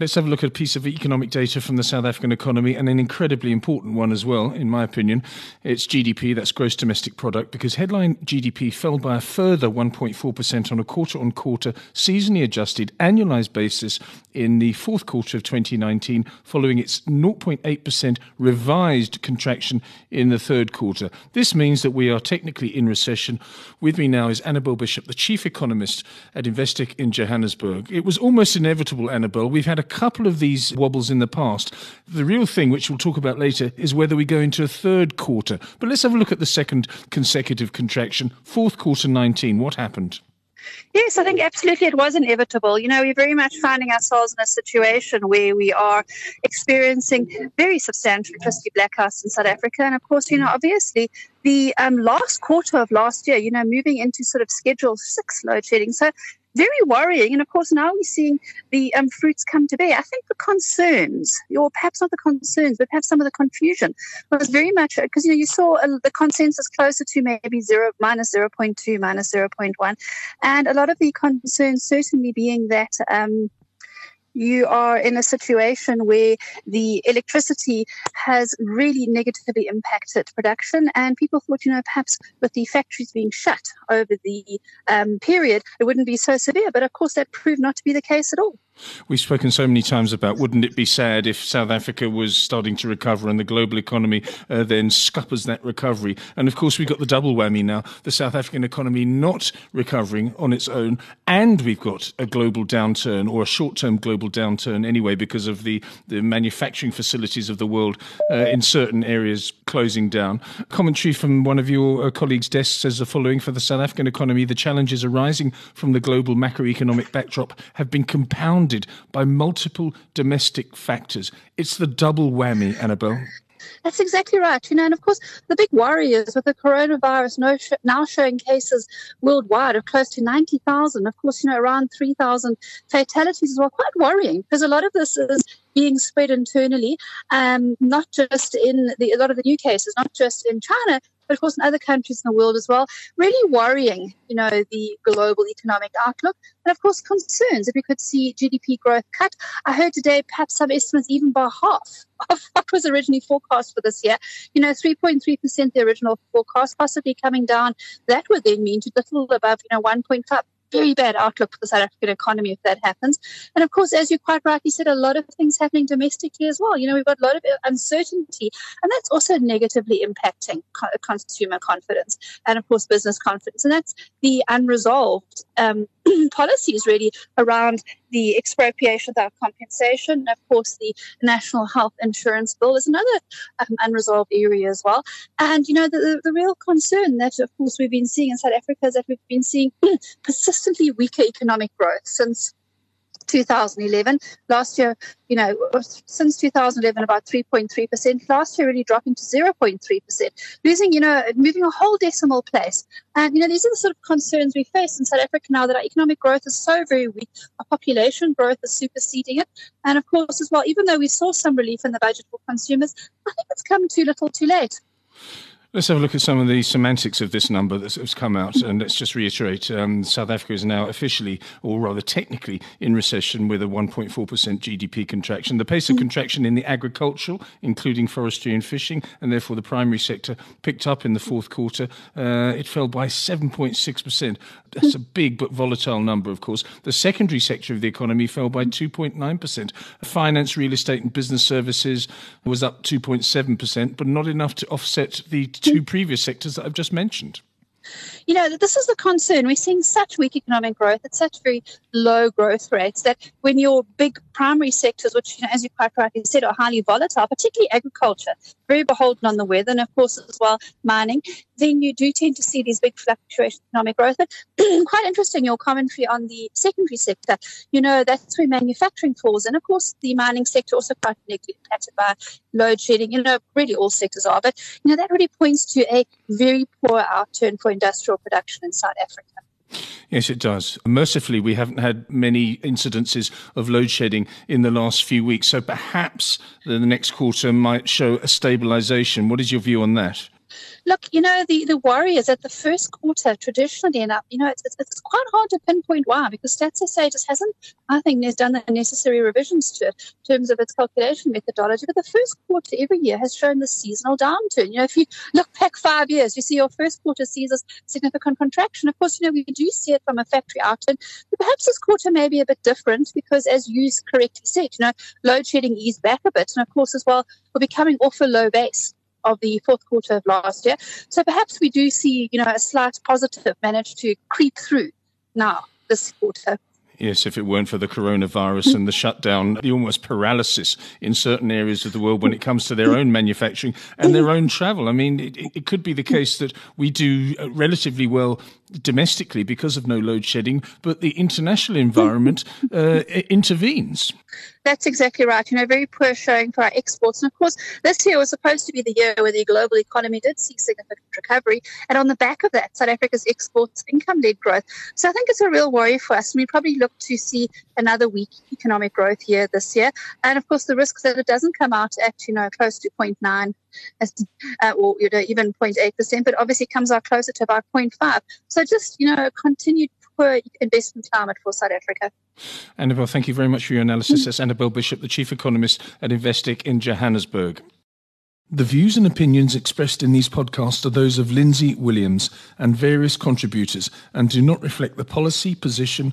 Let's have a look at a piece of economic data from the South African economy and an incredibly important one as well, in my opinion. It's GDP, that's gross domestic product, because headline GDP fell by a further 1.4% on a quarter on quarter, seasonally adjusted, annualized basis in the fourth quarter of 2019, following its 0.8% revised contraction in the third quarter. This means that we are technically in recession. With me now is Annabel Bishop, the chief economist at Investec in Johannesburg. It was almost inevitable, Annabel. We've had a couple of these wobbles in the past. The real thing, which we'll talk about later, is whether we go into a third quarter. But let's have a look at the second consecutive contraction, fourth quarter 19. What happened? Yes, I think absolutely it was inevitable. You know, we're very much finding ourselves in a situation where we are experiencing very substantial electricity blackouts in South Africa. And of course, you know, obviously the um, last quarter of last year, you know, moving into sort of schedule six load shedding. So very worrying. And of course, now we're seeing the um, fruits come to bear. I think the concerns, or perhaps not the concerns, but perhaps some of the confusion was very much because, you know, you saw uh, the consensus closer to maybe zero, minus 0.2, minus 0.1. And a lot of the concerns certainly being that. Um, you are in a situation where the electricity has really negatively impacted production. And people thought, you know, perhaps with the factories being shut over the um, period, it wouldn't be so severe. But of course, that proved not to be the case at all. We've spoken so many times about wouldn't it be sad if South Africa was starting to recover and the global economy uh, then scuppers that recovery. And of course, we've got the double whammy now the South African economy not recovering on its own, and we've got a global downturn or a short term global downturn anyway because of the, the manufacturing facilities of the world uh, in certain areas closing down. Commentary from one of your uh, colleagues' desks says the following for the South African economy the challenges arising from the global macroeconomic backdrop have been compounded compounded by multiple domestic factors. It's the double whammy, Annabel. That's exactly right. You know, and of course, the big worry is with the coronavirus now showing cases worldwide of close to 90,000. Of course, you know, around 3,000 fatalities as well. Quite worrying because a lot of this is being spread internally, um, not just in the, a lot of the new cases, not just in China, but of course in other countries in the world as well. Really worrying, you know, the global economic outlook. And of course, concerns if we could see GDP growth cut. I heard today perhaps some estimates even by half of what was originally forecast for this year. You know, 3.3% the original forecast, possibly coming down. That would then mean to little above, you know, 1.5 very bad outlook for the South African economy if that happens. And of course, as you quite rightly said, a lot of things happening domestically as well. You know, we've got a lot of uncertainty, and that's also negatively impacting consumer confidence and, of course, business confidence. And that's the unresolved um, policies really around the expropriation without compensation. And of course, the national health insurance bill is another um, unresolved area as well. And, you know, the, the, the, real concern that, of course, we've been seeing in South Africa is that we've been seeing persistently weaker economic growth since 2011. Last year, you know, since 2011, about 3.3%. Last year, really dropping to 0.3%, losing, you know, moving a whole decimal place. And, you know, these are the sort of concerns we face in South Africa now that our economic growth is so very weak. Our population growth is superseding it. And of course, as well, even though we saw some relief in the budget for consumers, I think it's come too little too late. Let's have a look at some of the semantics of this number that has come out. And let's just reiterate um, South Africa is now officially, or rather technically, in recession with a 1.4% GDP contraction. The pace of contraction in the agricultural, including forestry and fishing, and therefore the primary sector, picked up in the fourth quarter. Uh, it fell by 7.6%. That's a big but volatile number, of course. The secondary sector of the economy fell by 2.9%. Finance, real estate, and business services was up 2.7%, but not enough to offset the two mm-hmm. previous sectors that I've just mentioned. You know, this is the concern. We're seeing such weak economic growth at such very low growth rates that when your big primary sectors, which, you know, as you quite rightly said, are highly volatile, particularly agriculture, very beholden on the weather, and of course, as well, mining, then you do tend to see these big fluctuations in economic growth. But quite interesting, your commentary on the secondary sector. You know, that's where manufacturing falls. And of course, the mining sector also quite negatively impacted by load shedding. You know, really all sectors are. But, you know, that really points to a very poor outturn for industrial production in South Africa. Yes, it does. Mercifully, we haven't had many incidences of load shedding in the last few weeks. So perhaps the next quarter might show a stabilization. What is your view on that? Look, you know, the, the worry is that the first quarter, traditionally enough, you know, it's, it's, it's quite hard to pinpoint why because Stats SA just hasn't, I think, done the necessary revisions to it in terms of its calculation methodology. But the first quarter every year has shown the seasonal downturn. You know, if you look back five years, you see your first quarter sees a significant contraction. Of course, you know, we do see it from a factory outturn, but perhaps this quarter may be a bit different because, as you correctly said, you know, load shedding eased back a bit. And of course, as well, we're becoming off a low base of the fourth quarter of last year. So perhaps we do see, you know, a slight positive manage to creep through now this quarter. Yes, if it weren't for the coronavirus and the shutdown, the almost paralysis in certain areas of the world when it comes to their own manufacturing and their own travel. I mean, it, it could be the case that we do uh, relatively well domestically because of no load shedding, but the international environment uh, intervenes. That's exactly right. You know, very poor showing for our exports. And of course, this year was supposed to be the year where the global economy did see significant recovery. And on the back of that, South Africa's exports income led growth. So I think it's a real worry for us. And we probably look to see another weak economic growth year this year. And of course, the risk that it doesn't come out at, you know, close to 0.9 as, uh, or you know, even 0.8%, but obviously comes out closer to about 0.5. So just, you know, continued poor investment climate for South Africa. Annabel, thank you very much for your analysis. That's Annabel Bishop, the Chief Economist at Investec in Johannesburg. The views and opinions expressed in these podcasts are those of Lindsay Williams and various contributors and do not reflect the policy, position,